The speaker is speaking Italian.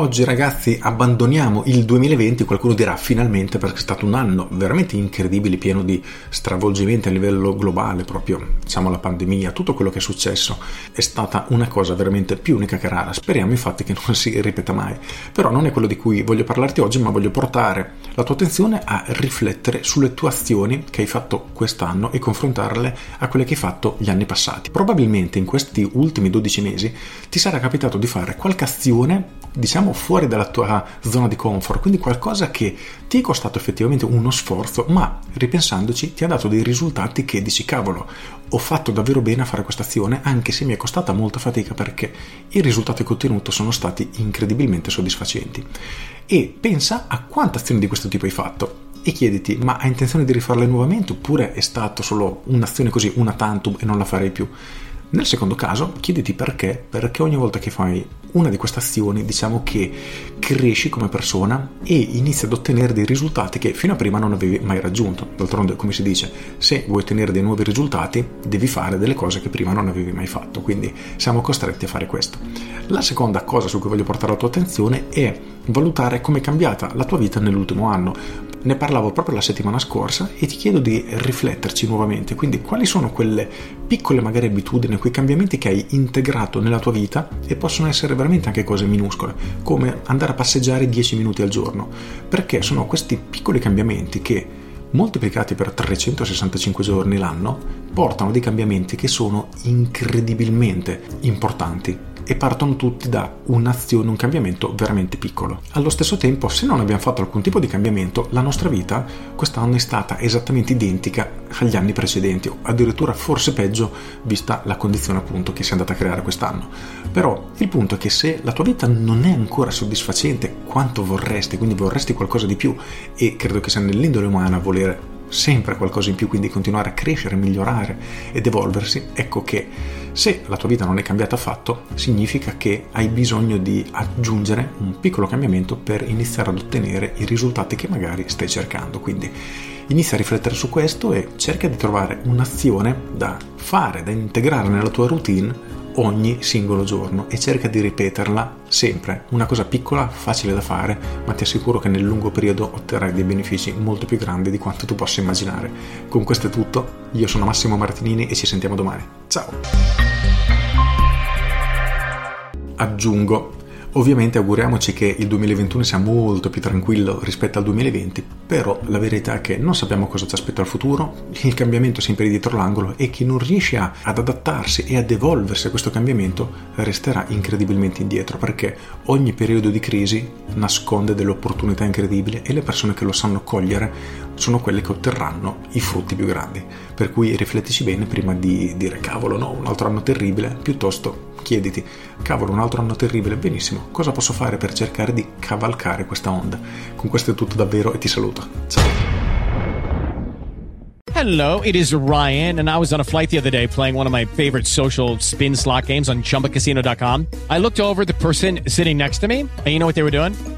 Oggi ragazzi abbandoniamo il 2020, qualcuno dirà finalmente perché è stato un anno veramente incredibile, pieno di stravolgimenti a livello globale, proprio diciamo la pandemia, tutto quello che è successo è stata una cosa veramente più unica che rara. Speriamo infatti che non si ripeta mai. Però non è quello di cui voglio parlarti oggi, ma voglio portare la tua attenzione a riflettere sulle tue azioni che hai fatto quest'anno e confrontarle a quelle che hai fatto gli anni passati. Probabilmente in questi ultimi 12 mesi ti sarà capitato di fare qualche azione diciamo fuori dalla tua zona di comfort, quindi qualcosa che ti è costato effettivamente uno sforzo, ma ripensandoci ti ha dato dei risultati che dici cavolo, ho fatto davvero bene a fare questa azione anche se mi è costata molta fatica perché i risultati che ho ottenuto sono stati incredibilmente soddisfacenti. E pensa a quante azioni di questo tipo hai fatto e chiediti ma hai intenzione di rifarle nuovamente oppure è stato solo un'azione così, una tantum e non la farei più? Nel secondo caso, chiediti perché, perché ogni volta che fai una di queste azioni, diciamo che cresci come persona e inizi ad ottenere dei risultati che fino a prima non avevi mai raggiunto. D'altronde, come si dice, se vuoi ottenere dei nuovi risultati, devi fare delle cose che prima non avevi mai fatto, quindi siamo costretti a fare questo. La seconda cosa su cui voglio portare la tua attenzione è valutare come è cambiata la tua vita nell'ultimo anno. Ne parlavo proprio la settimana scorsa e ti chiedo di rifletterci nuovamente, quindi quali sono quelle piccole magari abitudini, quei cambiamenti che hai integrato nella tua vita e possono essere veramente anche cose minuscole, come andare a passeggiare 10 minuti al giorno, perché sono questi piccoli cambiamenti che moltiplicati per 365 giorni l'anno portano dei cambiamenti che sono incredibilmente importanti e partono tutti da un'azione, un cambiamento veramente piccolo. Allo stesso tempo, se non abbiamo fatto alcun tipo di cambiamento, la nostra vita quest'anno è stata esattamente identica agli anni precedenti, o addirittura forse peggio vista la condizione appunto che si è andata a creare quest'anno. Però il punto è che se la tua vita non è ancora soddisfacente quanto vorresti, quindi vorresti qualcosa di più e credo che sia nell'indole umana volere sempre qualcosa in più, quindi continuare a crescere, migliorare ed evolversi, ecco che se la tua vita non è cambiata affatto, significa che hai bisogno di aggiungere un piccolo cambiamento per iniziare ad ottenere i risultati che magari stai cercando. Quindi inizia a riflettere su questo e cerca di trovare un'azione da fare, da integrare nella tua routine ogni singolo giorno e cerca di ripeterla sempre. Una cosa piccola, facile da fare, ma ti assicuro che nel lungo periodo otterrai dei benefici molto più grandi di quanto tu possa immaginare. Con questo è tutto, io sono Massimo Martinini e ci sentiamo domani. Ciao! Aggiungo Ovviamente auguriamoci che il 2021 sia molto più tranquillo rispetto al 2020, però la verità è che non sappiamo cosa ci aspetta al futuro, il cambiamento è sempre dietro l'angolo e chi non riesce a, ad adattarsi e ad evolversi a questo cambiamento resterà incredibilmente indietro perché ogni periodo di crisi nasconde delle opportunità incredibili e le persone che lo sanno cogliere sono quelle che otterranno i frutti più grandi. Per cui riflettici bene prima di dire cavolo no, un altro anno terribile, piuttosto chiediti, cavolo, un altro anno terribile, benissimo, cosa posso fare per cercare di cavalcare questa onda? Con questo è tutto davvero e ti saluto. Ciao. Hello, it is Ryan, and I was on a flight the other day playing one of my favorite social spin slot games on chumbacasino.com. I looked over the person sitting next to me, and you know what they were doing?